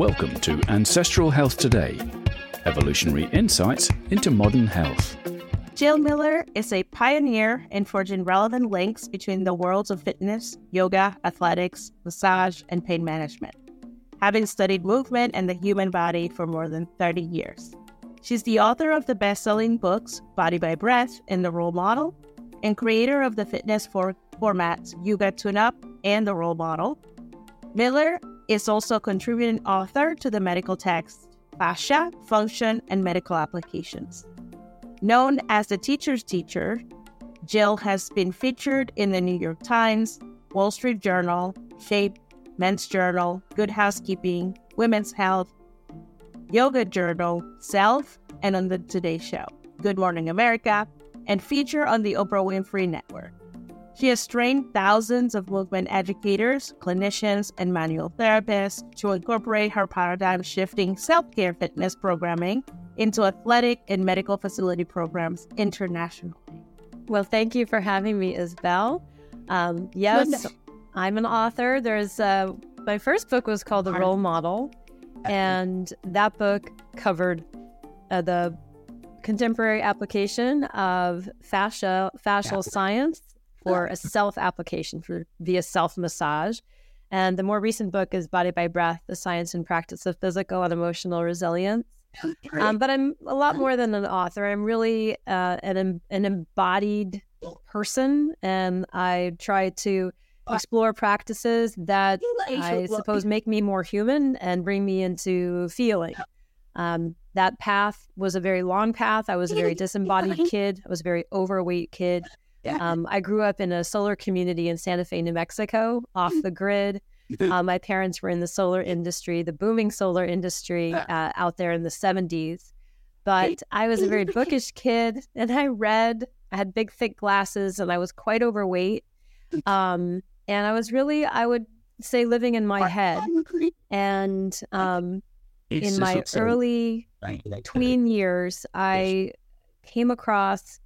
Welcome to Ancestral Health Today evolutionary insights into modern health. Jill Miller is a pioneer in forging relevant links between the worlds of fitness, yoga, athletics, massage, and pain management, having studied movement and the human body for more than 30 years. She's the author of the best selling books Body by Breath and The Roll Model, and creator of the fitness for formats Yoga Tune Up and The Roll Model. Miller is also a contributing author to the medical text Fascia, Function, and Medical Applications. Known as the teacher's teacher, Jill has been featured in the New York Times, Wall Street Journal, Shape, Men's Journal, Good Housekeeping, Women's Health, Yoga Journal, Self, and on the Today Show, Good Morning America, and feature on the Oprah Winfrey Network. She has trained thousands of movement educators, clinicians, and manual therapists to incorporate her paradigm shifting self care fitness programming into athletic and medical facility programs internationally. Well, thank you for having me, Isabel. Um, yes, I'm an author. There's uh, my first book was called The Roll Model, and that book covered uh, the contemporary application of fascia fascial science for a self application for via self massage. And the more recent book is Body by Breath: The Science and Practice of Physical and Emotional Resilience. Um, but I'm a lot more than an author. I'm really uh, an an embodied person, and I try to explore practices that I suppose make me more human and bring me into feeling. Um, that path was a very long path. I was a very disembodied kid. I was a very overweight kid. Um, I grew up in a solar community in Santa Fe, New Mexico, off the grid. Uh, my parents were in the solar industry, the booming solar industry uh, out there in the 70s. But I was a very bookish kid and I read. I had big, thick glasses and I was quite overweight. Um, and I was really, I would say, living in my head. And um, in my early tween years, I came across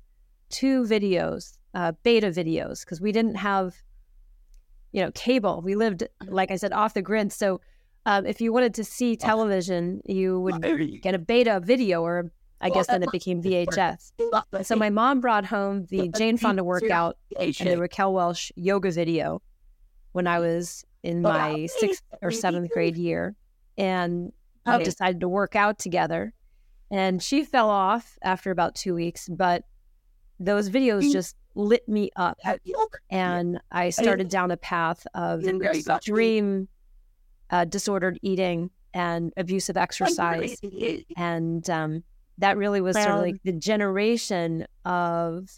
two videos uh, beta videos because we didn't have, you know, cable. We lived, like I said, off the grid. So um, if you wanted to see television, you would get a beta video, or I guess then it became VHS. So my mom brought home the Jane Fonda workout and the Raquel Welch yoga video when I was in my sixth or seventh grade year, and we decided to work out together. And she fell off after about two weeks, but those videos just lit me up. And I started down a path of extreme uh, disordered eating and abusive exercise. And um, that really was sort of like the generation of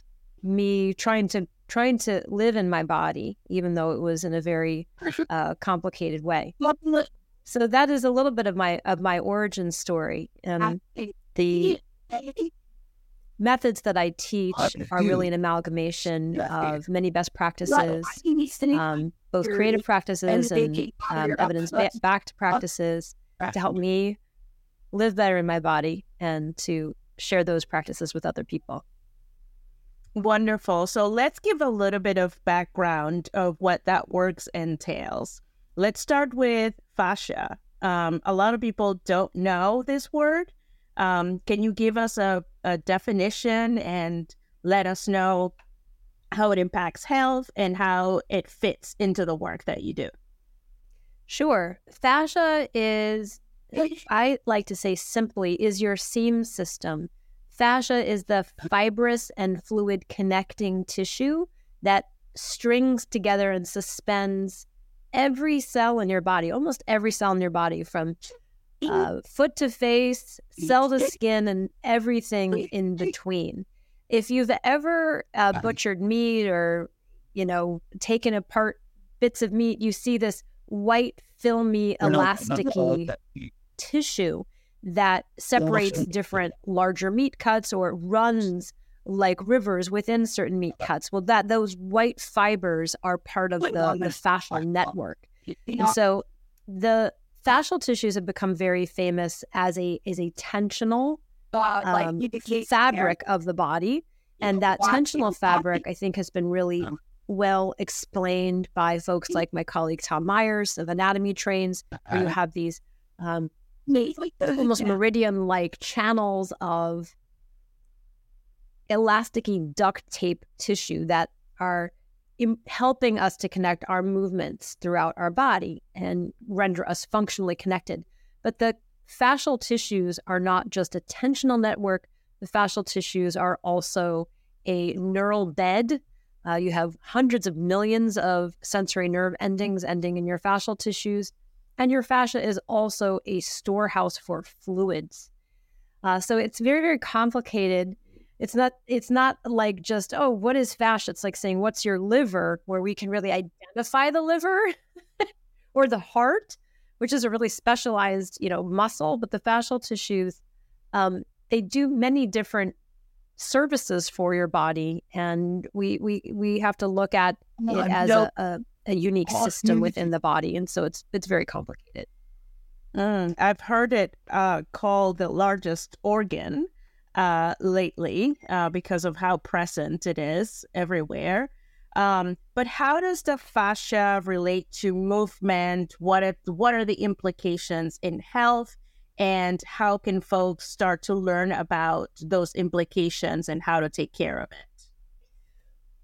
me trying to trying to live in my body, even though it was in a very uh, complicated way. So that is a little bit of my of my origin story. Um, the methods that I teach are really an amalgamation of many best practices, um, both creative practices and um, evidence backed practices to help me live better in my body and to share those practices with other people. Wonderful. So let's give a little bit of background of what that works entails. Let's start with fascia. Um, a lot of people don't know this word. Um, can you give us a, a definition and let us know how it impacts health and how it fits into the work that you do? Sure. Fascia is, I like to say simply, is your seam system. Fascia is the fibrous and fluid connecting tissue that strings together and suspends every cell in your body, almost every cell in your body, from uh, foot to face, cell to skin, and everything in between. If you've ever uh, butchered meat or, you know, taken apart bits of meat, you see this white, filmy, elasticy tissue that separates different larger meat cuts or runs like rivers within certain meat cuts. Well, that those white fibers are part of the, the fascial network. And so the fascial tissues have become very famous as a as a tensional um, fabric of the body, and that tensional fabric, I think, has been really well explained by folks like my colleague Tom Myers of Anatomy Trains, where you have these um, almost meridian like channels of elasticy duct tape tissue that are Helping us to connect our movements throughout our body and render us functionally connected. But the fascial tissues are not just a tensional network, the fascial tissues are also a neural bed. Uh, you have hundreds of millions of sensory nerve endings ending in your fascial tissues. And your fascia is also a storehouse for fluids. Uh, so it's very, very complicated it's not it's not like just oh what is fascia it's like saying what's your liver? where we can really identify the liver or the heart which is a really specialized you know muscle but the fascial tissues um, they do many different services for your body and we we we have to look at it as a, a, a unique system within the body and so it's it's very complicated. Mm, i've heard it uh, called the largest organ uh, lately uh, because of how present it is everywhere. Um, but how does the fascia relate to movement? What are, what are the implications in health? And how can folks start to learn about those implications and how to take care of it?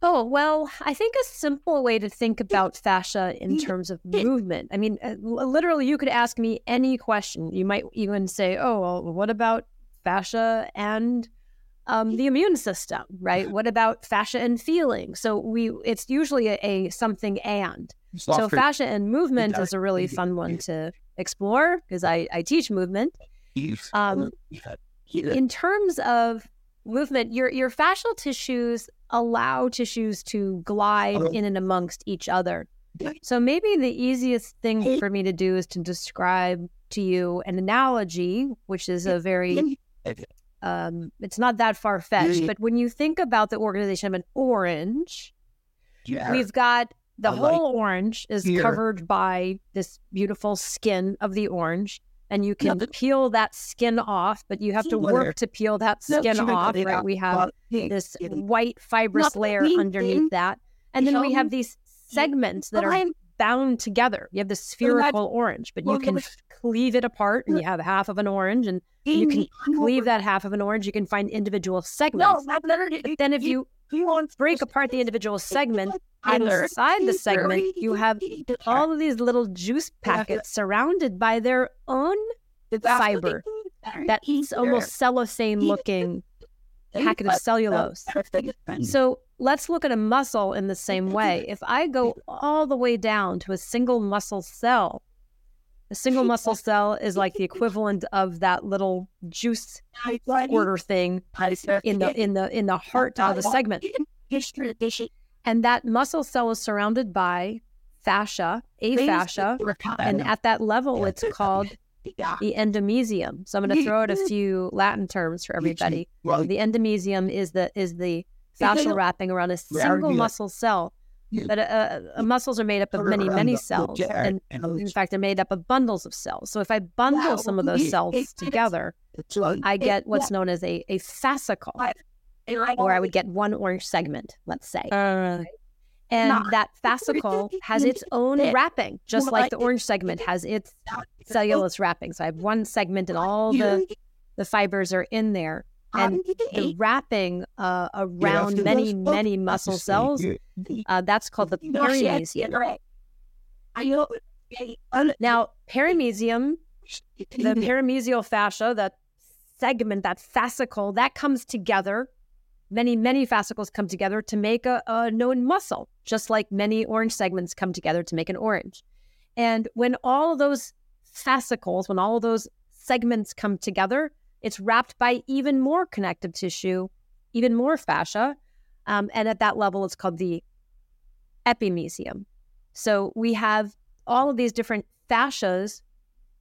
Oh, well, I think a simple way to think about fascia in terms of movement. I mean, uh, literally, you could ask me any question. You might even say, oh, well, what about fascia and um, the immune system, right? What about fascia and feeling? So we, it's usually a, a something and. So fascia and movement is a really fun one to explore because I, I teach movement. Um, in terms of movement, your your fascial tissues allow tissues to glide in and amongst each other. So maybe the easiest thing for me to do is to describe to you an analogy, which is a very um, it's not that far fetched, but when you think about the organization of an orange, yeah. we've got the I whole like orange is here. covered by this beautiful skin of the orange, and you can peel that skin off, but you have to work to peel that skin off. Right? We have this white fibrous layer underneath that, and then we have these segments that are bound together. You have the spherical orange, but you can cleave it apart and you have half of an orange and you can cleave that half of an orange. You can find individual segments. No, but then if you break apart the individual segment, inside the segment, you have all of these little juice packets surrounded by their own fiber. That's almost cellophane looking packet of cellulose. So let's look at a muscle in the same way. If I go all the way down to a single muscle cell, a single muscle cell is like the equivalent of that little juice squirter thing in the in the in the heart of the segment. And that muscle cell is surrounded by fascia, afascia, and at that level, it's called the endomysium. So I'm going to throw out a few Latin terms for everybody. The endomysium is the is the fascial wrapping around a single muscle cell. But uh, uh, muscles are made up of many, many cells. And in fact, they're made up of bundles of cells. So if I bundle some of those cells together, I get what's known as a, a fascicle, or I would get one orange segment, let's say. Uh, and that fascicle has its own wrapping, just like the orange segment has its cellulose wrapping. So I have one segment and all the, the fibers are in there and the wrapping uh, around many, many muscle cells, uh, that's called the perimysium. Now, perimysium, the perimysial fascia, that segment, that fascicle, that comes together. Many, many fascicles come together to make a, a known muscle, just like many orange segments come together to make an orange. And when all those fascicles, when all those segments come together, it's wrapped by even more connective tissue, even more fascia. Um, and at that level, it's called the epimysium. So we have all of these different fascias,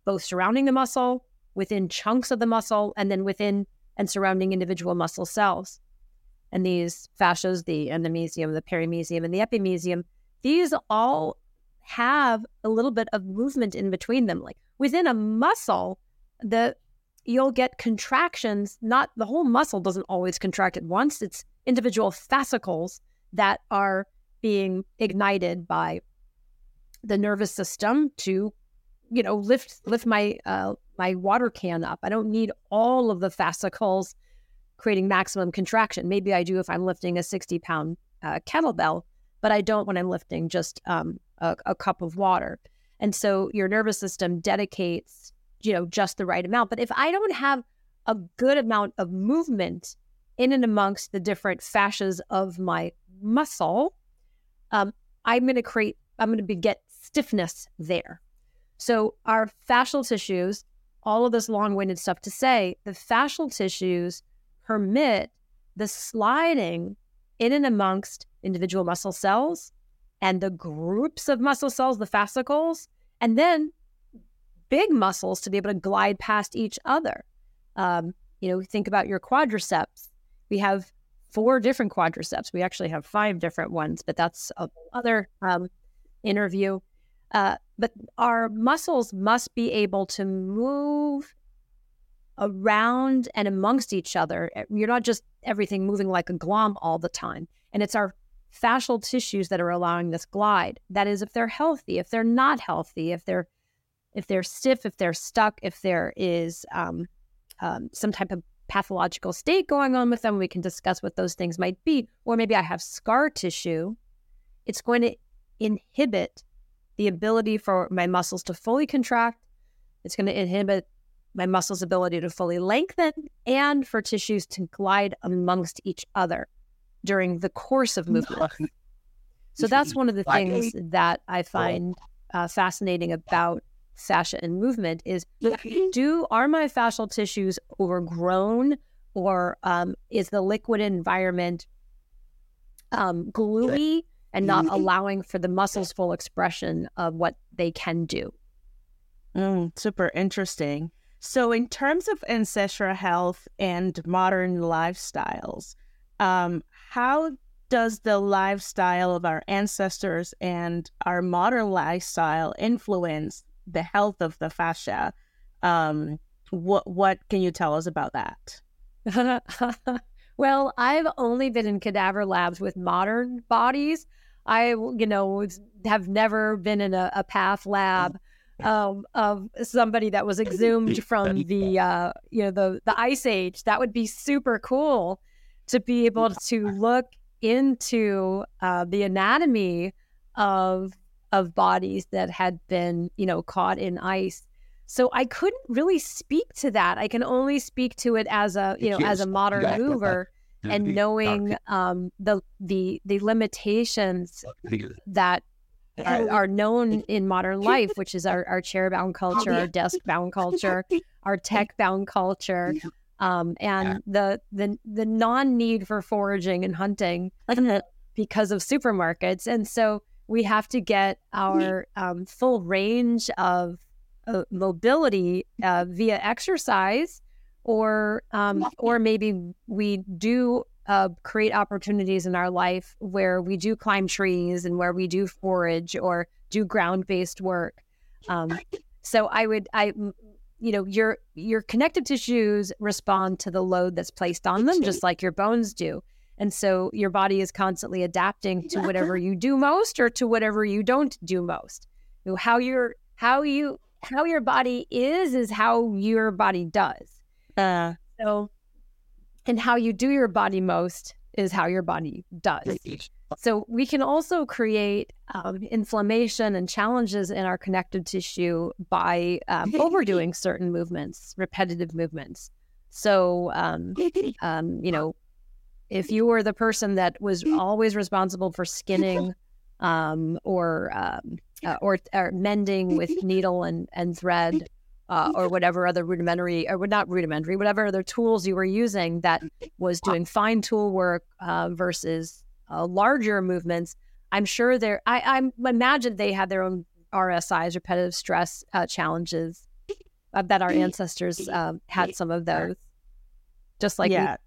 both surrounding the muscle, within chunks of the muscle, and then within and surrounding individual muscle cells. And these fascias, the endomysium, the perimysium, and the epimysium, these all have a little bit of movement in between them. Like within a muscle, the you'll get contractions. Not the whole muscle doesn't always contract at once. It's individual fascicles that are being ignited by the nervous system to you know, lift lift my uh, my water can up. I don't need all of the fascicles creating maximum contraction. Maybe I do if I'm lifting a 60 pound uh, kettlebell, but I don't when I'm lifting just um, a, a cup of water. And so your nervous system dedicates, you know, just the right amount. But if I don't have a good amount of movement in and amongst the different fascias of my muscle, um, I'm going to create, I'm going to be, get stiffness there. So our fascial tissues, all of this long-winded stuff to say, the fascial tissues permit the sliding in and amongst individual muscle cells and the groups of muscle cells, the fascicles, and then big muscles to be able to glide past each other. Um, you know, think about your quadriceps. We have four different quadriceps. We actually have five different ones, but that's another um, interview. Uh, but our muscles must be able to move around and amongst each other. You're not just everything moving like a glom all the time. And it's our fascial tissues that are allowing this glide. That is, if they're healthy, if they're not healthy, if they're if they're stiff, if they're stuck, if there is um, um, some type of pathological state going on with them, we can discuss what those things might be. Or maybe I have scar tissue. It's going to inhibit the ability for my muscles to fully contract. It's going to inhibit my muscles' ability to fully lengthen and for tissues to glide amongst each other during the course of movement. So that's one of the things that I find uh, fascinating about fascia and movement is do are my fascial tissues overgrown or um, is the liquid environment um, gluey and not allowing for the muscles full expression of what they can do. Mm, super interesting. So, in terms of ancestral health and modern lifestyles, um, how does the lifestyle of our ancestors and our modern lifestyle influence the health of the fascia? Um, what what can you tell us about that? well, I've only been in cadaver labs with modern bodies. I, you know, have never been in a, a path lab um, of somebody that was exhumed from the uh, you know the the ice age. That would be super cool to be able to look into uh, the anatomy of of bodies that had been you know caught in ice. So I couldn't really speak to that. I can only speak to it as a you know as a modern mover and knowing um, the the the limitations that are, are known in modern life, which is our, our chair bound culture, our desk bound culture, our tech bound culture, um, and the the the non need for foraging and hunting because of supermarkets, and so we have to get our um, full range of uh, mobility uh, via exercise, or um, or maybe we do uh, create opportunities in our life where we do climb trees and where we do forage or do ground based work. Um, so I would, I, you know, your your connective tissues respond to the load that's placed on them, just like your bones do. And so your body is constantly adapting to whatever you do most or to whatever you don't do most. You know, how your how you how your body is is how your body does. Uh, so and how you do your body most is how your body does. So we can also create um, inflammation and challenges in our connective tissue by um, overdoing certain movements, repetitive movements. So, um, um, you know, if you were the person that was always responsible for skinning um, or, um, uh, or, or mending with needle and, and thread uh, or whatever other rudimentary, or not rudimentary, whatever other tools you were using that was doing fine tool work uh, versus uh, larger movements. I'm sure there. I, I imagine they had their own RSIs, repetitive stress uh, challenges. I bet our ancestors um, had some of those, just like yeah.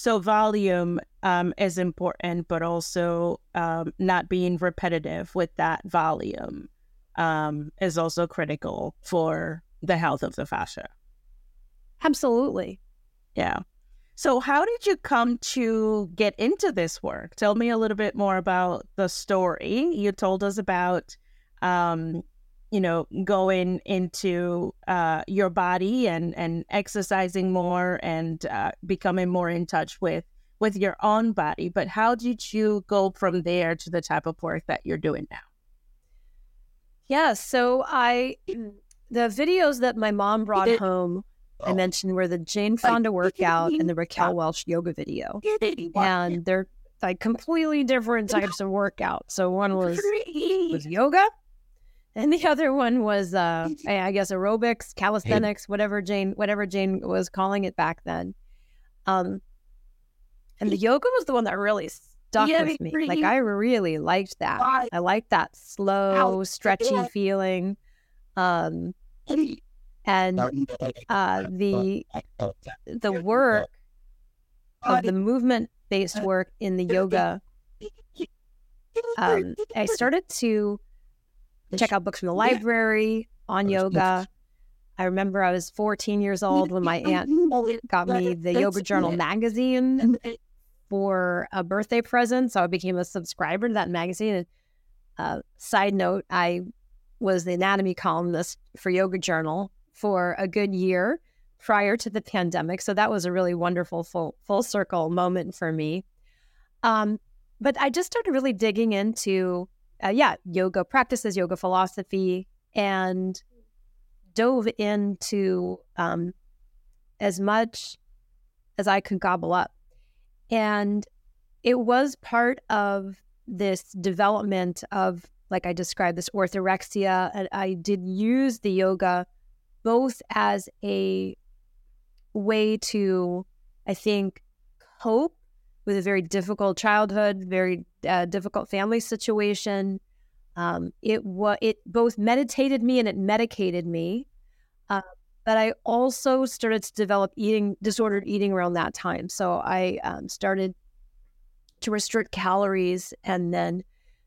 So volume um, is important, but also um, not being repetitive with that volume um, is also critical for the health of the fascia. Absolutely. Yeah. So, how did you come to get into this work? Tell me a little bit more about the story. You told us about um, you know, going into uh, your body and and exercising more and uh, becoming more in touch with with your own body. But how did you go from there to the type of work that you're doing now? Yeah, so I the videos that my mom brought home I mentioned were the Jane Fonda workout and the Raquel Welch yoga video. And they're like completely different types of workout. So one was was yoga and the other one was uh I guess aerobics, calisthenics, whatever Jane whatever Jane was calling it back then. Um and the yoga was the one that really stuck with me. Like I really liked that. I liked that slow, stretchy feeling. Um and uh, the the work of the movement based work in the yoga. Um, I started to check out books from the library on yoga. I remember I was 14 years old when my aunt got me the Yoga Journal magazine for a birthday present. So I became a subscriber to that magazine. And uh, side note, I was the anatomy columnist for Yoga Journal for a good year prior to the pandemic. So that was a really wonderful full full circle moment for me. Um, but I just started really digging into, uh, yeah, yoga practices, yoga philosophy, and dove into um, as much as I could gobble up. And it was part of this development of, like I described, this orthorexia. And I did use the yoga both as a way to, I think, cope with a very difficult childhood, very uh, difficult family situation. Um, it was it both meditated me and it medicated me. Uh, but I also started to develop eating disordered eating around that time. So I um, started to restrict calories, and then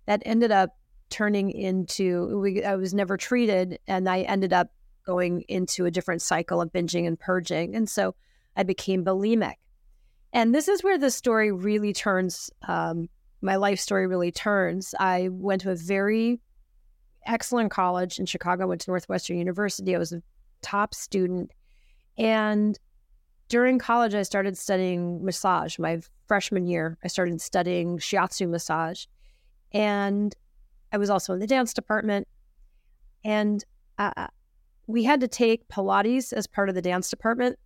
that ended up turning into we, I was never treated, and I ended up going into a different cycle of binging and purging. And so I became bulimic. And this is where the story really turns, um, my life story really turns. I went to a very excellent college in Chicago, I went to Northwestern University. I was a top student. And during college, I started studying massage. My freshman year, I started studying shiatsu massage. And I was also in the dance department. And uh, we had to take Pilates as part of the dance department.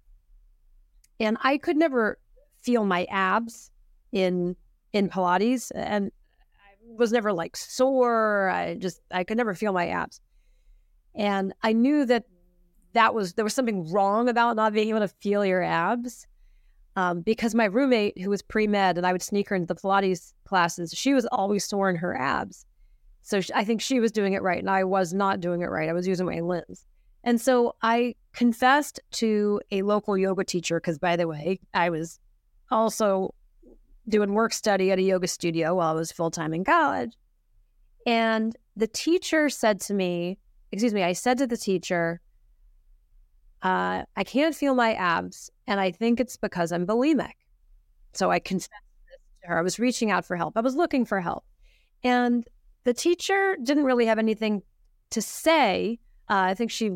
And I could never feel my abs in in Pilates and I was never like sore. I just I could never feel my abs. And I knew that that was there was something wrong about not being able to feel your abs. Um, because my roommate, who was pre med, and I would sneak her into the Pilates classes, she was always sore in her abs. So I think she was doing it right, and I was not doing it right. I was using my limbs. And so I confessed to a local yoga teacher because, by the way, I was also doing work study at a yoga studio while I was full time in college. And the teacher said to me, excuse me, I said to the teacher, uh, I can't feel my abs, and I think it's because I'm bulimic. So I confessed to her. I was reaching out for help. I was looking for help. And the teacher didn't really have anything to say. Uh, I think she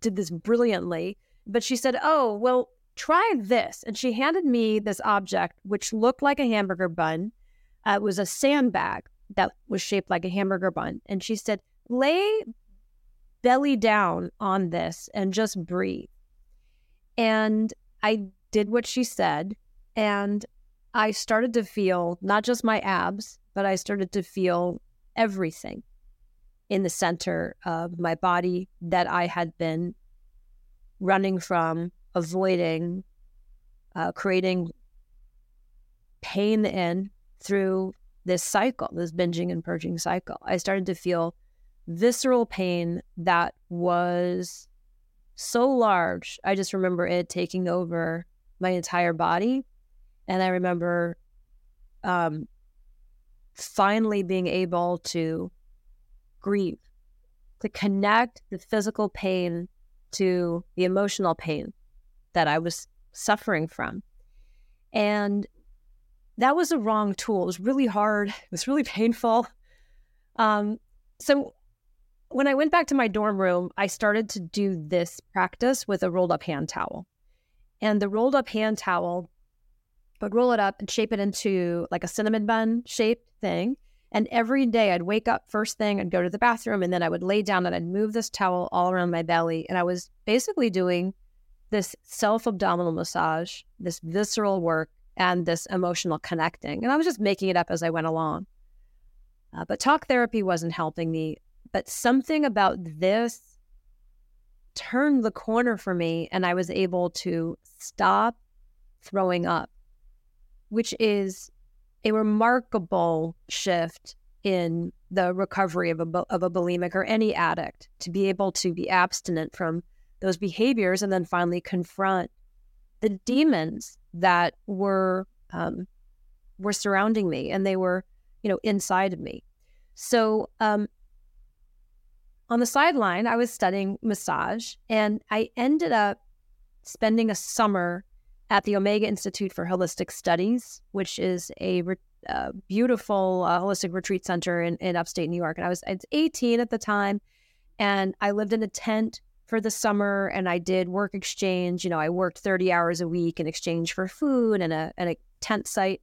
did this brilliantly. But she said, Oh, well, try this. And she handed me this object, which looked like a hamburger bun. Uh, it was a sandbag that was shaped like a hamburger bun. And she said, Lay belly down on this and just breathe. And I did what she said. And I started to feel not just my abs, but I started to feel everything in the center of my body that I had been running from, avoiding, uh, creating pain in through this cycle, this binging and purging cycle. I started to feel visceral pain that was so large. I just remember it taking over my entire body. And I remember um, finally being able to grieve, to connect the physical pain to the emotional pain that I was suffering from. And that was a wrong tool. It was really hard. It was really painful. Um, so when I went back to my dorm room, I started to do this practice with a rolled up hand towel. And the rolled up hand towel, would roll it up and shape it into like a cinnamon bun shaped thing. And every day I'd wake up first thing, I'd go to the bathroom, and then I would lay down and I'd move this towel all around my belly. And I was basically doing this self abdominal massage, this visceral work, and this emotional connecting. And I was just making it up as I went along. Uh, but talk therapy wasn't helping me. But something about this turned the corner for me, and I was able to stop throwing up, which is a remarkable shift in the recovery of a, of a bulimic or any addict to be able to be abstinent from those behaviors and then finally confront the demons that were um, were surrounding me and they were you know inside of me so um, on the sideline i was studying massage and i ended up spending a summer at the Omega Institute for Holistic Studies, which is a re- uh, beautiful uh, holistic retreat center in, in upstate New York. And I was, I was 18 at the time, and I lived in a tent for the summer and I did work exchange. You know, I worked 30 hours a week in exchange for food and a, and a tent site.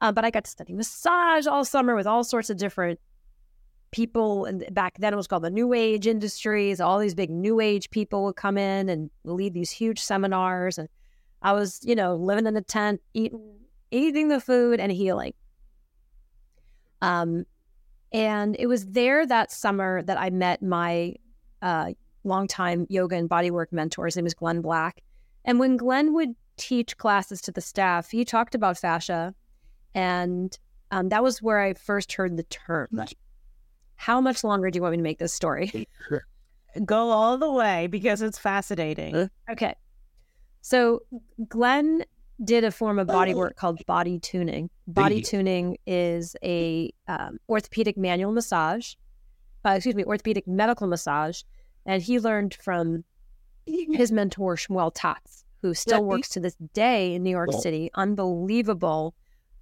Uh, but I got to study massage all summer with all sorts of different people. And back then it was called the New Age industries. All these big New Age people would come in and lead these huge seminars. And I was, you know, living in a tent, eating eating the food and healing. Um, and it was there that summer that I met my uh, longtime yoga and bodywork mentor. His name is Glenn Black. And when Glenn would teach classes to the staff, he talked about fascia. And um, that was where I first heard the term. How much longer do you want me to make this story? Go all the way because it's fascinating. Okay. So Glenn did a form of body work called body tuning. Body tuning is a um, orthopedic manual massage, uh, excuse me, orthopedic medical massage, and he learned from his mentor Shmuel Tatz, who still works to this day in New York City. Unbelievable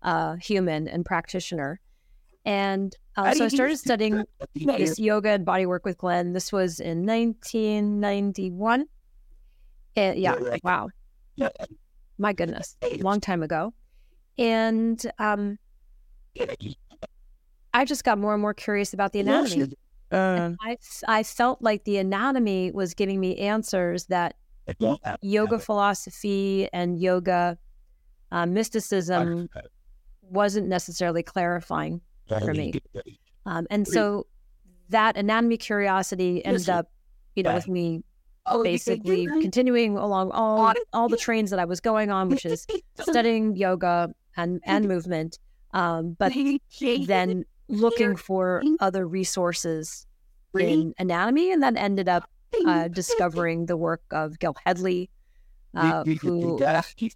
uh, human and practitioner. And uh, so I started studying this yoga and body work with Glenn. This was in 1991. And, yeah, wow. My goodness, long time ago. And um, I just got more and more curious about the anatomy. Uh, I, I felt like the anatomy was giving me answers that yoga philosophy and yoga uh, mysticism wasn't necessarily clarifying for me. Um, and so that anatomy curiosity ended up, you know, with me Oh, basically continuing along all all the trains that I was going on, which is studying yoga and and movement, um, but then looking for other resources in anatomy, and then ended up uh, discovering the work of Gil Hedley, uh, who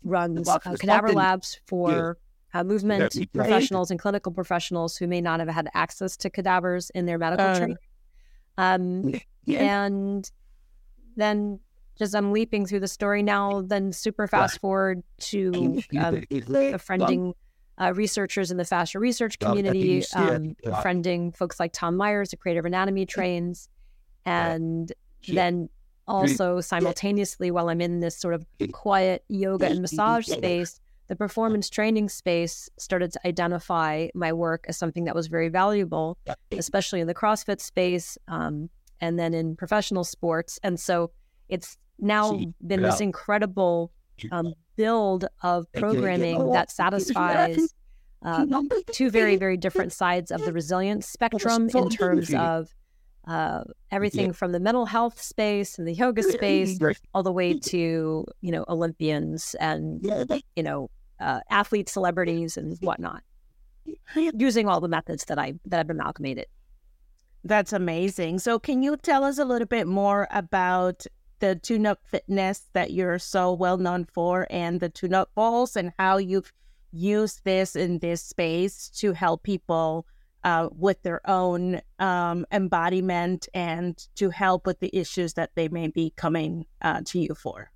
runs uh, cadaver labs for uh, movement professionals and clinical professionals who may not have had access to cadavers in their medical training. Um, and then just I'm leaping through the story now, then super fast forward to um, befriending uh, researchers in the fascia research community, um, befriending folks like Tom Myers, the creator of Anatomy Trains, and then also simultaneously, while I'm in this sort of quiet yoga and massage space, the performance training space started to identify my work as something that was very valuable, especially in the CrossFit space. Um, and then in professional sports. And so it's now been this incredible um, build of programming that satisfies uh, two very, very different sides of the resilience spectrum in terms of uh, everything from the mental health space and the yoga space all the way to, you know, Olympians and, you know, uh, athletes, celebrities, and whatnot, using all the methods that I that I've amalgamated. That's amazing. So, can you tell us a little bit more about the tune up fitness that you're so well known for and the tune up balls and how you've used this in this space to help people uh, with their own um, embodiment and to help with the issues that they may be coming uh, to you for?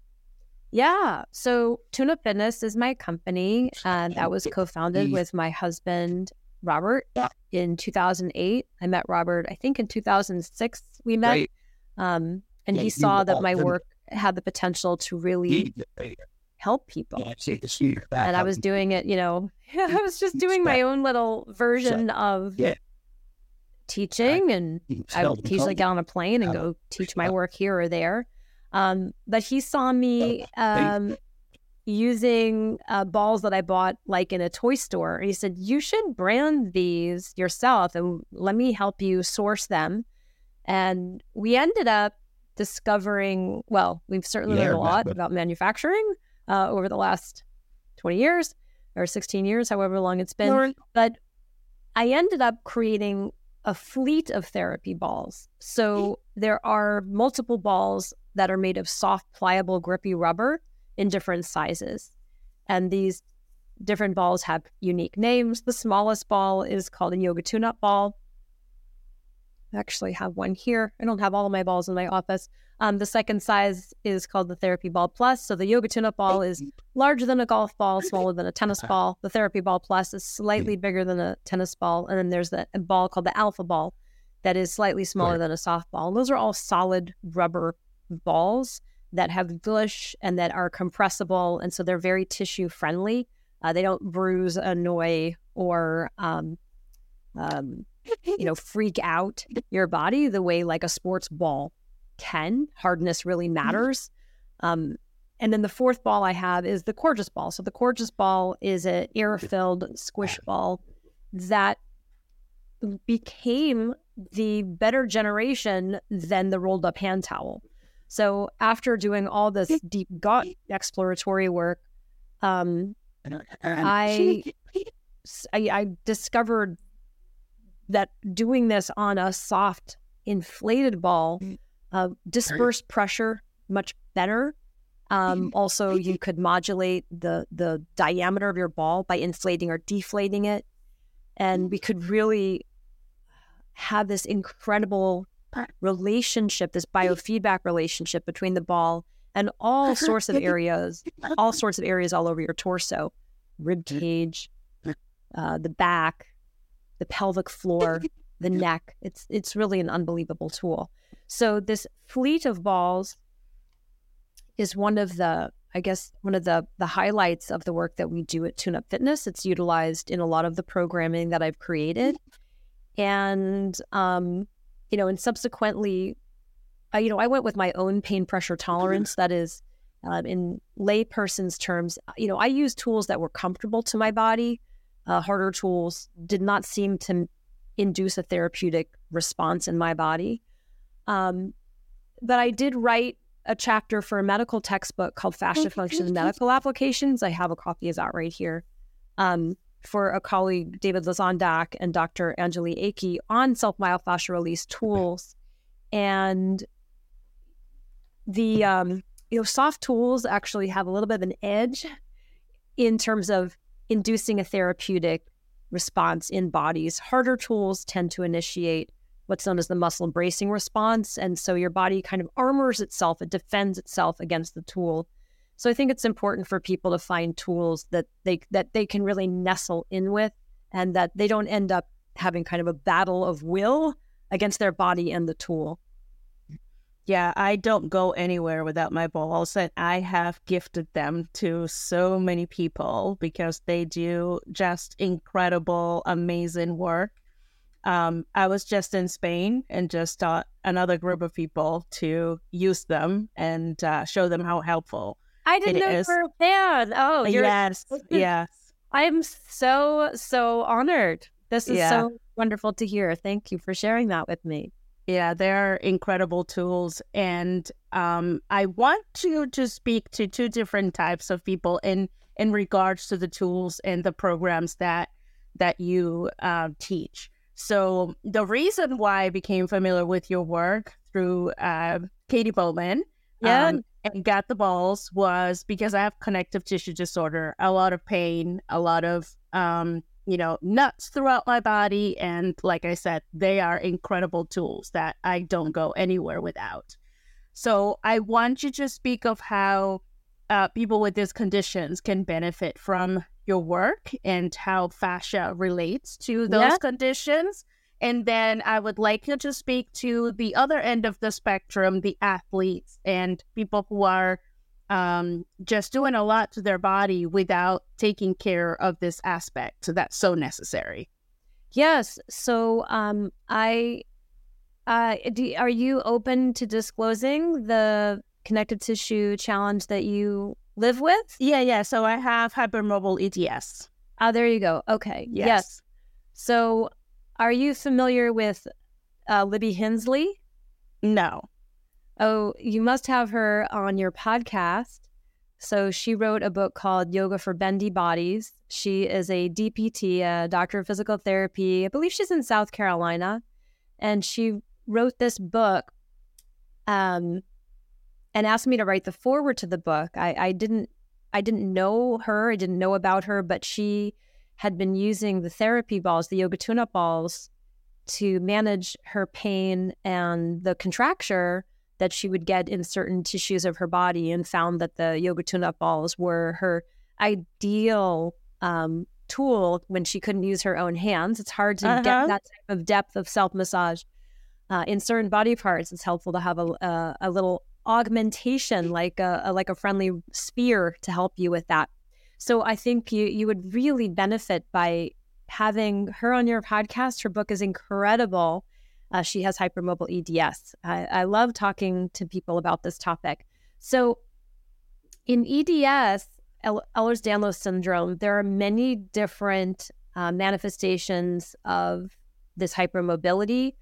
Yeah. So, Tune Up Fitness is my company uh, that was co founded with my husband Robert in 2008. I met Robert, I think in 2006 we met. Right. Um, and Yeah, he saw that my work had the potential to really help people. And I was doing it, you know, I was just doing my own little version of teaching and I would usually get on a plane and go teach my work here or there. Um, but he saw me um, using uh, balls that I bought like in a toy store. And he said, You should brand these yourself and let me help you source them. And we ended up discovering, well, we've certainly learned a lot remember. about manufacturing uh, over the last 20 years or 16 years, however long it's been. But I ended up creating a fleet of therapy balls. So there are multiple balls that are made of soft, pliable, grippy rubber in different sizes. And these different balls have unique names. The smallest ball is called a yoga tune up ball. I actually have one here. I don't have all of my balls in my office. Um, the second size is called the Therapy Ball Plus. So the Yoga Tune Up ball is larger than a golf ball, smaller than a tennis ball. The Therapy Ball Plus is slightly bigger than a tennis ball. And then there's the a ball called the Alpha Ball that is slightly smaller Right. than a softball. And those are all solid rubber balls that have gush and that are compressible. And so they're very tissue friendly. Uh, they don't bruise, annoy, or um, um, you know, freak out your body the way like a sports ball can. Hardness really matters. Um, and then the fourth ball I have is the Coregeous ball. So the Coregeous ball is an air-filled squish ball that became the better generation than the rolled up hand towel. So after doing all this deep gut exploratory work, um, I discovered that doing this on a soft inflated ball uh, dispersed pressure much better. Um, also, you could modulate the the diameter of your ball by inflating or deflating it, and we could really have this incredible relationship, this biofeedback relationship between the ball and all sorts of areas, all sorts of areas all over your torso, rib cage, uh, the back, the pelvic floor, the neck. It's it's really an unbelievable tool. So this fleet of balls is one of the I guess one of the the highlights of the work that we do at Tune Up Fitness. It's utilized in a lot of the programming that I've created, and um, you know, and subsequently, I, you know, I went with my own pain pressure tolerance. That is, um, in layperson's terms, you know, I use tools that were comfortable to my body. Uh, harder tools did not seem to induce a therapeutic response in my body. Um, but I did write a chapter for a medical textbook called Fascia Function and Medical Applications. I have a copy of that right here. Um, for a colleague, David Lesondak and Dr. Angeli Akey on self myofascial release tools. And the um, you know, soft tools actually have a little bit of an edge in terms of inducing a therapeutic response in bodies. Harder tools tend to initiate what's known as the muscle bracing response. And so your body kind of armors itself, it defends itself against the tool. So I think it's important for people to find tools that they that they can really nestle in with and that they don't end up having kind of a battle of will against their body and the tool. Yeah, I don't go anywhere without my balls, and I have gifted them to so many people because they do just incredible, amazing work. Um, I was just in Spain and just taught another group of people to use them and uh, show them how helpful. I didn't know is. you were a fan. Oh, yes, yes. I'm so so honored. This is Yeah. so wonderful to hear. Thank you for sharing that with me. Yeah, they're incredible tools. And um, I want to to speak to two different types of people in in regards to the tools and the programs that that you uh, teach. So the reason why I became familiar with your work through uh, Katy Bowman Yeah. um, and got the balls was because I have connective tissue disorder, a lot of pain, a lot of um, you know, nuts throughout my body. And like I said, they are incredible tools that I don't go anywhere without. So I want you to speak of how uh, people with these conditions can benefit from your work and how fascia relates to those yeah. conditions. And then I would like you to speak to the other end of the spectrum, the athletes and people who are um, just doing a lot to their body without taking care of this aspect so that's so necessary. Yes. So um, I, uh, do, are you open to disclosing the connective tissue challenge that you live with? Yeah, yeah. So I have hypermobile EDS. Oh, there you go. Okay. Yes. yes. So are you familiar with uh, Libby Hinsley? No. Oh, you must have her on your podcast. So she wrote a book called Yoga for Bendy Bodies. She is a DPT, a doctor of physical therapy. I believe she's in South Carolina. And she wrote this book um, and asked me to write the foreword to the book. I, I didn't I didn't know her, I didn't know about her, but she had been using the therapy balls, the yoga tune-up balls, to manage her pain and the contracture that she would get in certain tissues of her body and found that the yoga tune-up balls were her ideal um, tool when she couldn't use her own hands. It's hard to uh-huh. get that type of depth of self-massage. Uh, in certain body parts, it's helpful to have a, a, a little augmentation, like a, a, like a friendly spear to help you with that. So I think you you would really benefit by having her on your podcast. Her book is incredible. Uh, she has hypermobile EDS. I, I love talking to people about this topic. So in EDS, Ehlers-Danlos syndrome, there are many different uh, manifestations of this hypermobility.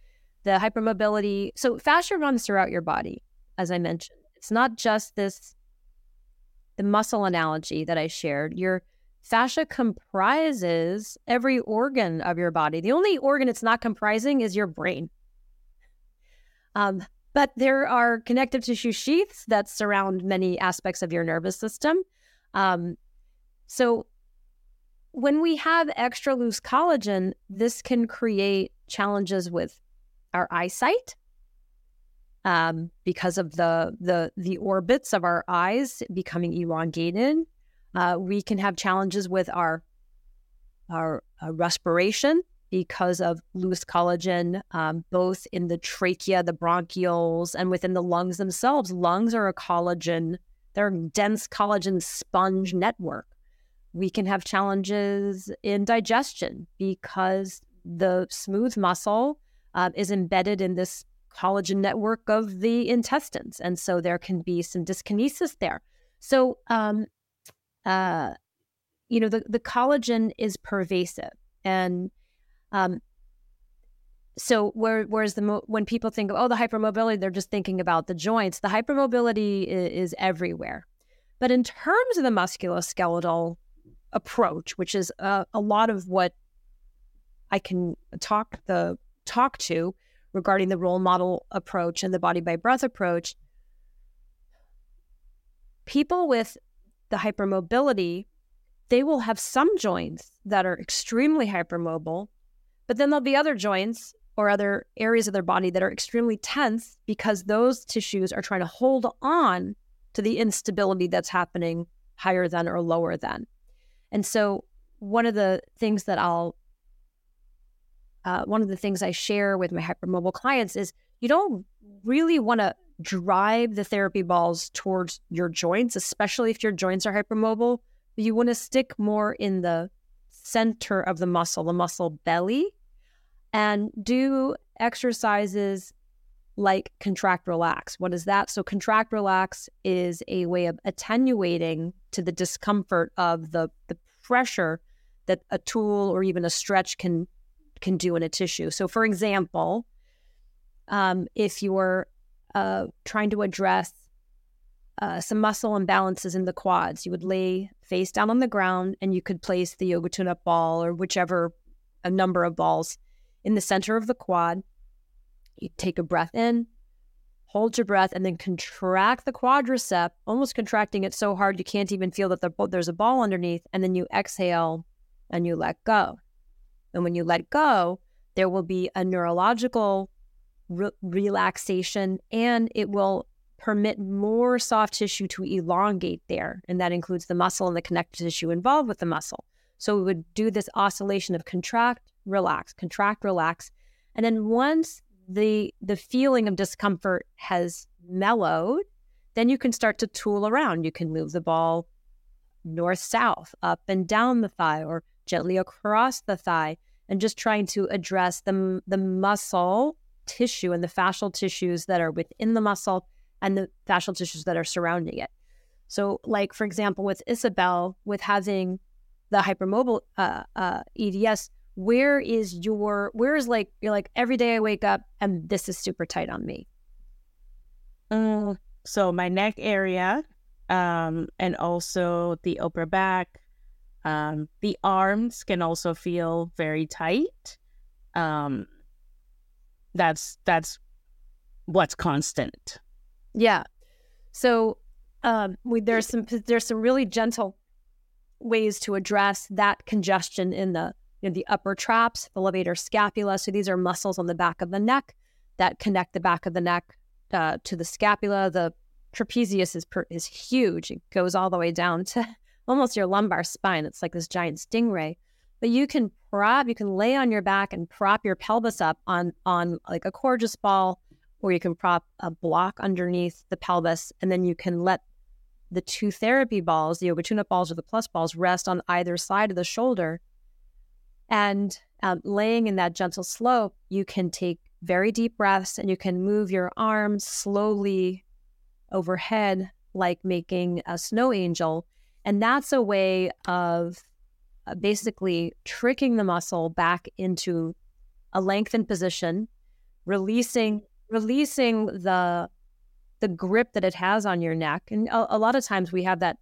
The hypermobility, so fascia runs throughout your body as I mentioned. It's not just this, the muscle analogy that I shared. Your fascia comprises every organ of your body. The only organ it's not comprising is your brain. Um, but there are connective tissue sheaths that surround many aspects of your nervous system. Um, so when we have extra loose collagen, this can create challenges with our eyesight, um, because of the the the orbits of our eyes becoming elongated. Uh, we can have challenges with our our uh, respiration because of loose collagen, um, both in the trachea, the bronchioles, and within the lungs themselves. Lungs are a collagen; they're a dense collagen sponge network. We can have challenges in digestion because the smooth muscle uh, is embedded in this collagen network of the intestines. And so there can be some dyskinesis there. So, um, uh, you know, the, the collagen is pervasive. And um, so where, whereas the mo- when people think of, oh, the hypermobility, they're just thinking about the joints. The hypermobility is, is everywhere. But in terms of the musculoskeletal approach, which is uh, a lot of what I can talk the talk to, regarding the Roll Model approach and the body by breath approach, people with the hypermobility, they will have some joints that are extremely hypermobile, but then there'll be other joints or other areas of their body that are extremely tense because those tissues are trying to hold on to the instability that's happening higher than or lower than. And so, one of the things that I'll uh, one of the things I share with my hypermobile clients is you don't really want to drive the therapy balls towards your joints, especially if your joints are hypermobile. You want to stick more in the center of the muscle, the muscle belly, and do exercises like contract relax. What is that? So, contract relax is a way of attenuating to the discomfort of the, the pressure that a tool or even a stretch can can do in a tissue. So, for example, um, if you're uh, trying to address uh, some muscle imbalances in the quads, you would lay face down on the ground and you could place the yoga tune up ball or whichever a number of balls in the center of the quad. You take a breath in, hold your breath, and then contract the quadricep, almost contracting it so hard you can't even feel that there's a ball underneath. And then you exhale and you let go. And when you let go, there will be a neurological re- relaxation and it will permit more soft tissue to elongate there. And that includes the muscle and the connective tissue involved with the muscle. So we would do this oscillation of contract, relax, contract, relax. And then once the the feeling of discomfort has mellowed, then you can start to tool around. You can move the ball north south, up and down the thigh, or gently across the thigh, and just trying to address the, the muscle tissue and the fascial tissues that are within the muscle and the fascial tissues that are surrounding it. So, like for example, with Isabel, with having the hypermobile uh, uh, EDS, where is your where is like you're like every day I wake up and this is super tight on me. Mm, so my neck area, um, and also the upper back, um, the arms can also feel very tight. Um, that's that's what's constant. Yeah. So um, we, there's some there's some really gentle ways to address that congestion in the you know, the upper traps, the levator scapula. So these are muscles on the back of the neck that connect the back of the neck uh, to the scapula. The trapezius is per, is huge. It goes all the way down to almost your lumbar spine. It's like this giant stingray. But you can prop, you can lay on your back and prop your pelvis up on on like a Coregeous ball, or you can prop a block underneath the pelvis, and then you can let the two therapy balls, the yoga balls or the plus balls, rest on either side of the shoulder. And um, laying in that gentle slope, you can take very deep breaths and you can move your arms slowly overhead, like making a snow angel. And that's a way of uh, basically tricking the muscle back into a lengthened position, releasing releasing the the grip that it has on your neck. And a, a lot of times we have that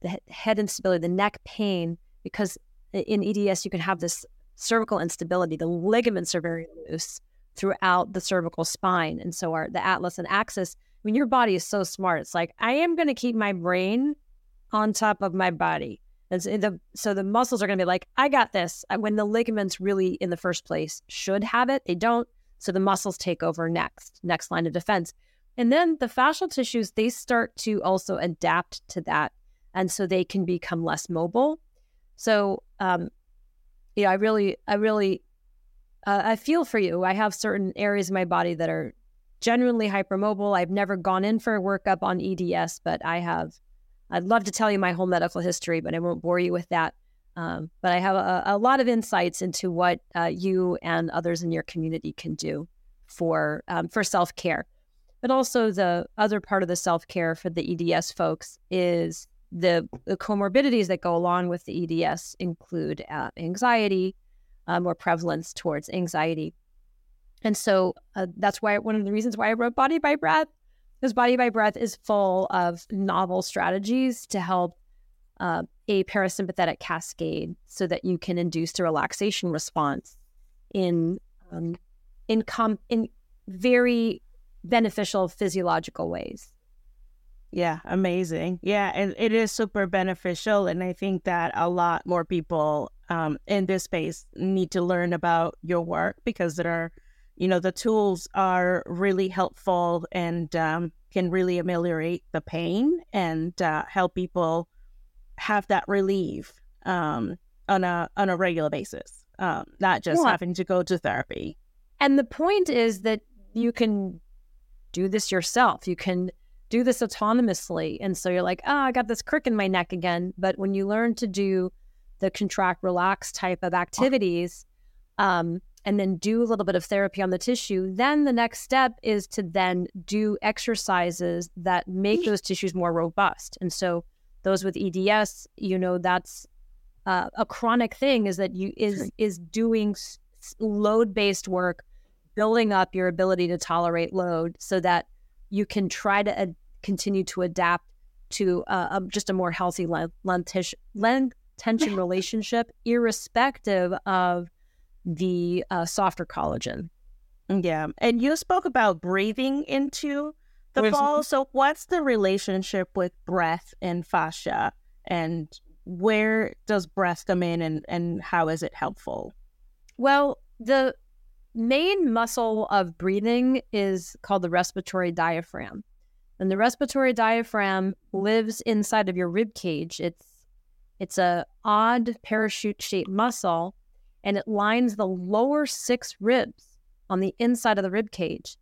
the head instability, the neck pain, because in EDS you can have this cervical instability. The ligaments are very loose throughout the cervical spine, and so are the atlas and axis. I mean, your body is so smart. It's like I am going to keep my brain on top of my body. And so the, so the muscles are going to be like, I got this. When the ligaments really, in the first place, should have it, they don't. So the muscles take over next, next line of defense. And then the fascial tissues, they start to also adapt to that. And so they can become less mobile. So, um, yeah, I really, I really, uh, I feel for you. I have certain areas of my body that are genuinely hypermobile. I've never gone in for a workup on EDS, but I have I'd love to tell you my whole medical history, but I won't bore you with that. Um, but I have a, a, lot of insights into what uh, you and others in your community can do for um, for self care. But also the other part of the self care for the EDS folks is the, the comorbidities that go along with the EDS include uh, anxiety, uh, more prevalence towards anxiety. And so uh, that's why one of the reasons why I wrote Body by Breath because Body by Breath is full of novel strategies to help uh, a parasympathetic cascade so that you can induce the relaxation response in um, in com- in very beneficial physiological ways. Yeah, amazing. Yeah, and it is super beneficial. And I think that a lot more people um, in this space need to learn about your work because there are you know the tools are really helpful and um, can really ameliorate the pain and uh, help people have that relief um, on a on a regular basis, um, not just yeah. having to go to therapy. And the point is that you can do this yourself. You can do this autonomously. And so you're like, oh, I got this crick in my neck again. But when you learn to do the contract, relax type of activities, um, and then do a little bit of therapy on the tissue, then the next step is to then do exercises that make those tissues more robust. And so those with EDS, you know, that's uh, a chronic thing is that you is is doing load based work, building up your ability to tolerate load, so that you can try to ad- continue to adapt to uh, a, just a more healthy length, length tension relationship, irrespective of the uh, softer collagen. Yeah. And you spoke about breathing into the ball. So, what's the relationship with breath and fascia? And where does breath come in and, and how is it helpful? Well, the main muscle of breathing is called the respiratory diaphragm. And the respiratory diaphragm lives inside of your rib cage. It's it's a odd parachute shaped muscle and it lines the lower six ribs on the inside of the rib cage.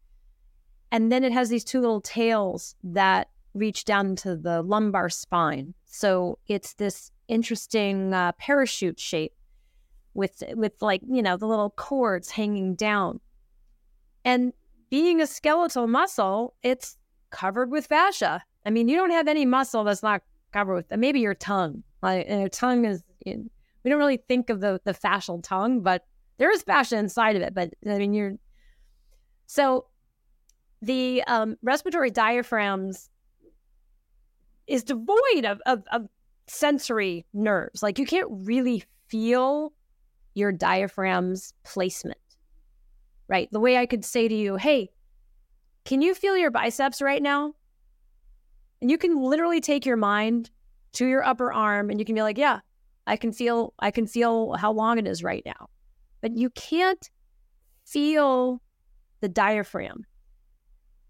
And then it has these two little tails that reach down to the lumbar spine. So it's this interesting uh, parachute shape with with like you know the little cords hanging down. And being a skeletal muscle, it's covered with fascia. I mean, you don't have any muscle that's not covered with maybe your tongue. Like your tongue is you know, we don't really think of the the fascial tongue, but there is fascia inside of it. But I mean, you're so the um, respiratory diaphragms is devoid of, of, of sensory nerves. Like you can't really feel your diaphragm's placement, right? The way I could say to you, hey, can you feel your biceps right now? And you can literally take your mind to your upper arm and you can be like, yeah, I can feel I can feel how long it is right now. But you can't feel the diaphragm.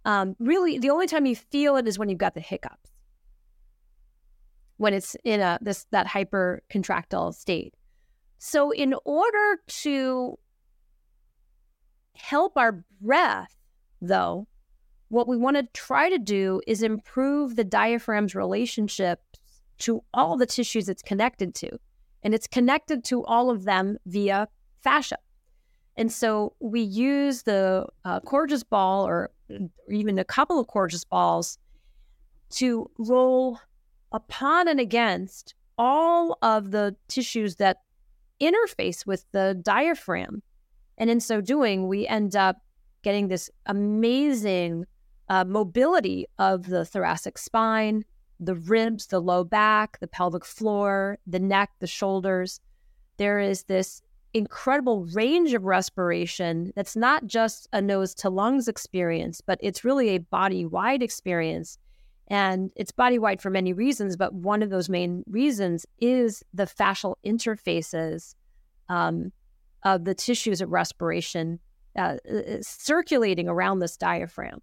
Um, really, the only time you feel it is when you've got the hiccups when it's in a this that hyper contractile state. So in order to help our breath though, what we want to try to do is improve the diaphragm's relationship to all the tissues it's connected to. And it's connected to all of them via fascia. And so we use the uh, ball or, or even a couple of Coregeous balls to roll upon and against all of the tissues that interface with the diaphragm. And in so doing, we end up getting this amazing uh, mobility of the thoracic spine, the ribs, the low back, the pelvic floor, the neck, the shoulders. There is this incredible range of respiration that's not just a nose to lungs experience, but it's really a body wide experience and it's body wide for many reasons, but one of those main reasons is the fascial interfaces um, of the tissues of respiration uh, uh, circulating around this diaphragm.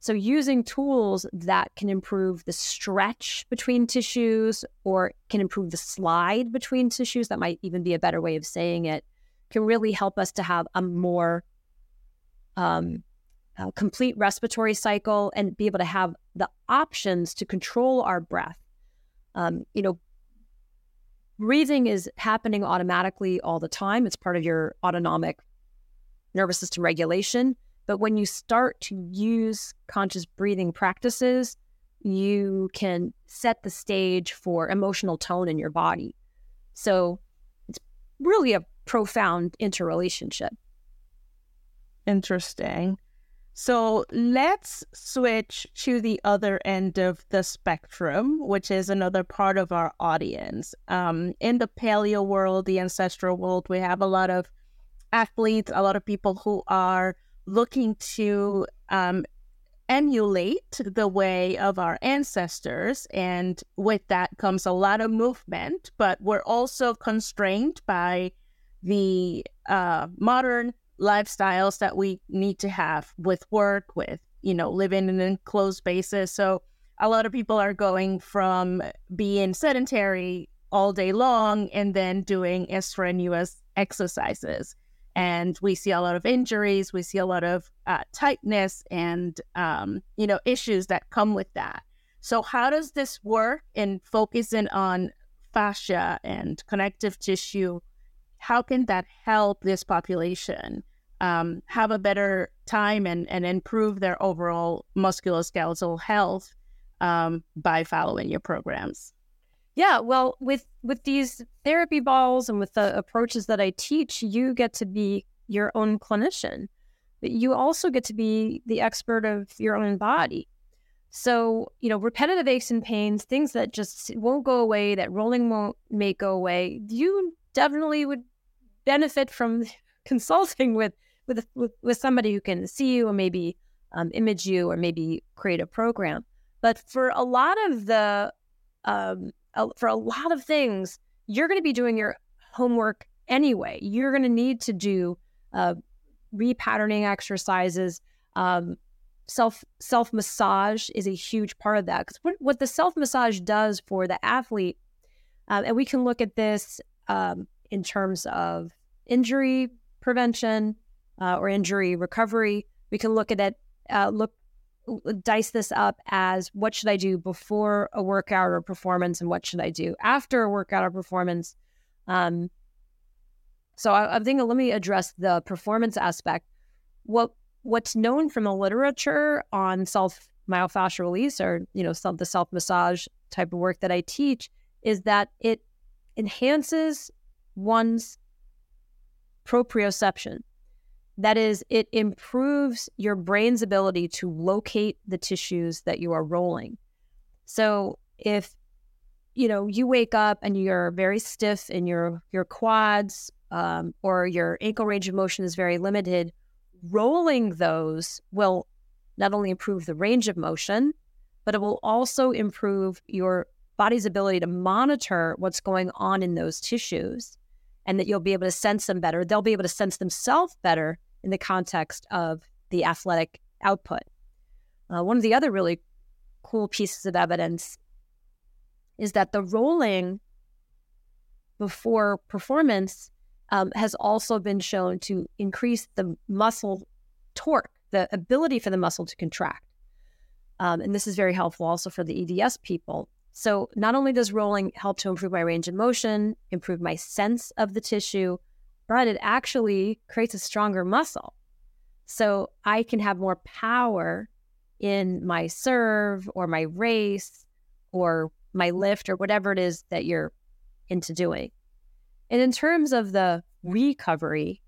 So, using tools that can improve the stretch between tissues or can improve the slide between tissues, that might even be a better way of saying it, can really help us to have a more um, complete respiratory cycle and be able to have the options to control our breath. Um, you know, breathing is happening automatically all the time. It's part of your autonomic nervous system regulation. But when you start to use conscious breathing practices, you can set the stage for emotional tone in your body. So it's really a profound interrelationship. Interesting. So let's switch to the other end of the spectrum, which is another part of our audience. Um, in the paleo world, the ancestral world, we have a lot of athletes, a lot of people who are looking to um, emulate the way of our ancestors. And with that comes a lot of movement, but we're also constrained by the uh, modern lifestyles that we need to have with work, with, you know, living in an enclosed spaces. So a lot of people are going from being sedentary all day long and then doing strenuous exercises. And we see a lot of injuries, we see a lot of uh, tightness and, um, you know, issues that come with that. So, how does this work in focusing on fascia and connective tissue how can that help this population um, have a better time and, and improve their overall musculoskeletal health um, by following your programs? Yeah, well, with with these therapy balls and with the approaches that I teach, you get to be your own clinician, but you also get to be the expert of your own body. So, you know, repetitive aches and pains, things that just won't go away, that rolling won't make go away, you definitely would benefit from consulting with with, with, with somebody who can see you or maybe um, image you or maybe create a program. But for a lot of the um, for a lot of things, you're going to be doing your homework anyway. You're going to need to do uh, repatterning exercises, um, self self massage is a huge part of that because what, what the self massage does for the athlete, um, and we can look at this um, in terms of injury prevention uh, or injury recovery. We can look at it, uh, look dice this up as what should I do before a workout or performance, and what should I do after a workout or performance. Um, so I, I think let me address the performance aspect. What what's known from the literature on self myofascial release or you know some the self massage type of work that I teach is that it enhances one's proprioception. That is, it improves your brain's ability to locate the tissues that you are rolling. So if you know you wake up and you're very stiff in your your quads um, or your ankle range of motion is very limited, rolling those will not only improve the range of motion, but it will also improve your body's ability to monitor what's going on in those tissues and that you'll be able to sense them better. They'll be able to sense themselves better in the context of the athletic output. Uh, one of the other really cool pieces of evidence is that the rolling before performance um, has also been shown to increase the muscle torque, the ability for the muscle to contract. Um, and this is very helpful also for the EDS people. So, not only does rolling help to improve my range of motion, improve my sense of the tissue, but it actually creates a stronger muscle. So, I can have more power in my serve or my race or my lift or whatever it is that you're into doing. And in terms of the recovery,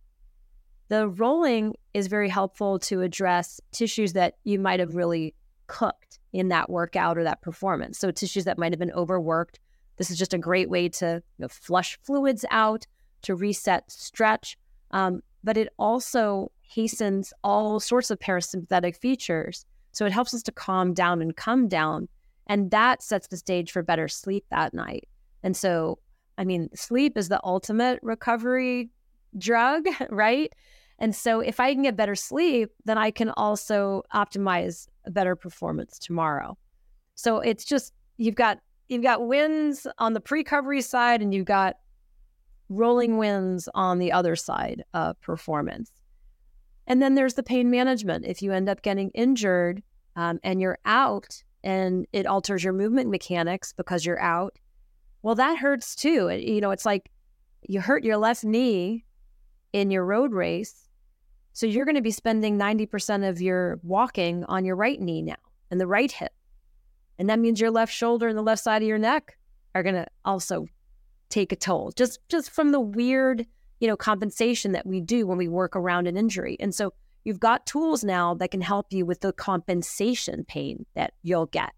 the rolling is very helpful to address tissues that you might have really cooked in that workout or that performance. So tissues that might have been overworked. This is just a great way to you know, flush fluids out, to reset, stretch. Um, but it also hastens all sorts of parasympathetic features. So it helps us to calm down and come down. And that sets the stage for better sleep that night. And so, I mean, sleep is the ultimate recovery drug, right? And so if I can get better sleep, then I can also optimize a better performance tomorrow. So it's just you've got you've got wins on the pre-recovery side and you've got rolling wins on the other side of performance. And then there's the pain management. If you end up getting injured um, and you're out and it alters your movement mechanics because you're out, well, that hurts too. It, you know, it's like you hurt your left knee in your road race. So you're going to be spending 90% of your walking on your right knee now and the right hip. And that means your left shoulder and the left side of your neck are going to also take a toll just just from the weird, you know, compensation that we do when we work around an injury. And so you've got tools now that can help you with the compensation pain that you'll get.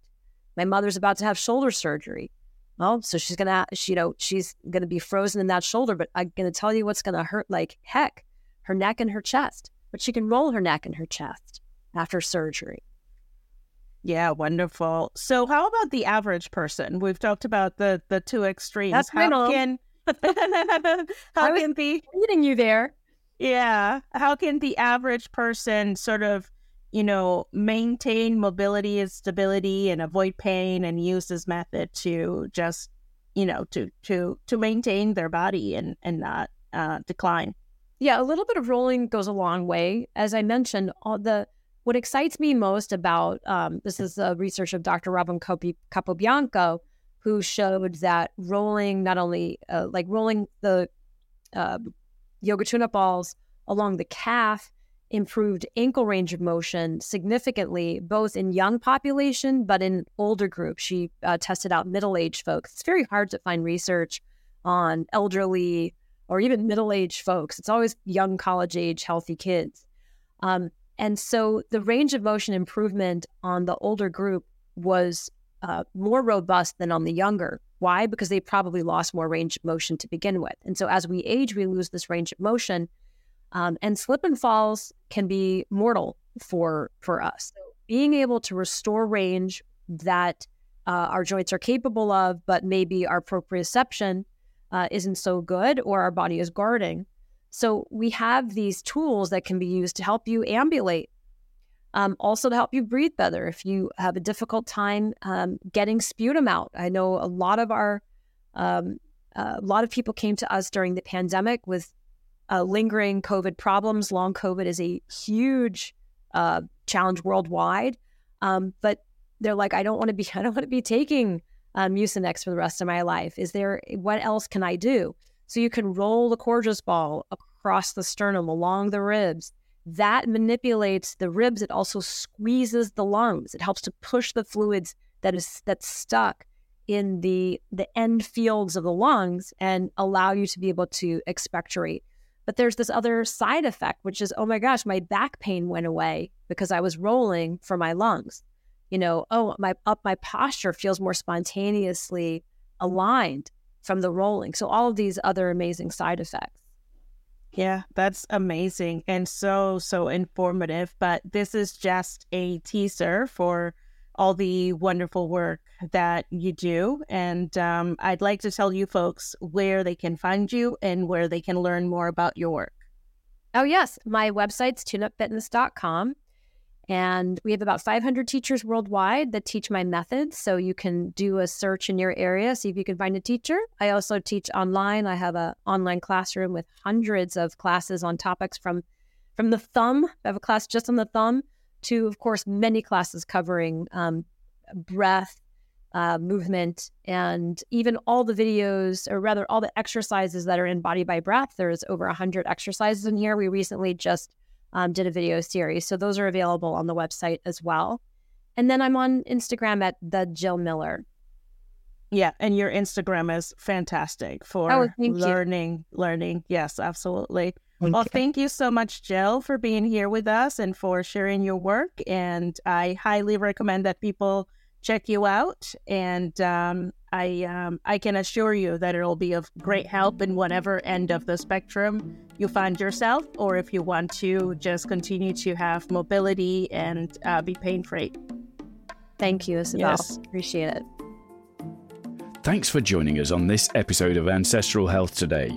My mother's about to have shoulder surgery. Well, so she's gonna, she, you know, she's gonna be frozen in that shoulder. But I'm gonna tell you what's gonna hurt like heck: her neck and her chest. But she can roll her neck and her chest after surgery. Yeah, wonderful. So, how about the average person? We've talked about the the two extremes. That's how middle. can how can the Reading you there. yeah how can the average person sort of you know, maintain mobility and stability and avoid pain and use this method to just, you know, to to to maintain their body and and not uh, decline. Yeah, a little bit of rolling goes a long way. As I mentioned, all the what excites me most about um, this is the research of Dr. Robyn Capobianco, who showed that rolling not only uh, like rolling the uh, yoga tune-up balls along the calf improved ankle range of motion significantly, both in young population but in older groups. She uh, tested out middle-aged folks. It's very hard to find research on elderly or even middle-aged folks. It's always young, college-age, healthy kids. Um, and so the range of motion improvement on the older group was uh, more robust than on the younger. Why? Because they probably lost more range of motion to begin with. And so as we age, we lose this range of motion. Um, and slip and falls can be mortal for for us. So being able to restore range that uh, our joints are capable of, but maybe our proprioception uh, isn't so good or our body is guarding. So we have these tools that can be used to help you ambulate. Um, also to help you breathe better if you have a difficult time um, getting sputum out. I know a lot of our um, uh, a lot of people came to us during the pandemic with uh, lingering COVID problems. Long COVID is a huge uh, challenge worldwide, um, but they're like, I don't want to be, I don't want to be taking um, Mucinex for the rest of my life. Is there what else can I do? So you can roll the Coregeous ball across the sternum along the ribs. That manipulates the ribs. It also squeezes the lungs. It helps to push the fluids that is that's stuck in the the end fields of the lungs and allow you to be able to expectorate. But there's this other side effect, which is, oh my gosh, my back pain went away because I was rolling for my lungs. You know, oh my up my posture feels more spontaneously aligned from the rolling. So all of these other amazing side effects. Yeah, that's amazing and so so informative. But this is just a teaser for all the wonderful work that you do. And um, I'd like to tell you folks where they can find you and where they can learn more about your work. Oh, yes. My website's tuneupfitness.com. And we have about 500 teachers worldwide that teach my methods. So you can do a search in your area, see if you can find a teacher. I also teach online. I have an online classroom with hundreds of classes on topics from from the thumb. I have a class just on the thumb to, of course, many classes covering um, breath, uh, movement, and even all the videos, or rather, all the exercises that are in Body by Breath. There's over 100 exercises in here. We recently just um, did a video series. So those are available on the website as well. And then I'm on Instagram at the Jill Miller. Yeah, and your Instagram is fantastic for oh, learning, you. learning. Yes, absolutely. Thank well, you. thank you so much, Jill, for being here with us and for sharing your work. And I highly recommend that people check you out. And um, I um, I can assure you that it'll be of great help in whatever end of the spectrum you find yourself, or if you want to just continue to have mobility and uh, be pain free. Thank you, Isabel. Yes. Appreciate it. Thanks for joining us on this episode of Ancestral Health Today.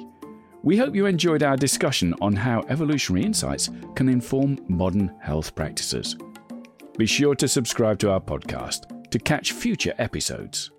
We hope you enjoyed our discussion on how evolutionary insights can inform modern health practices. Be sure to subscribe to our podcast to catch future episodes.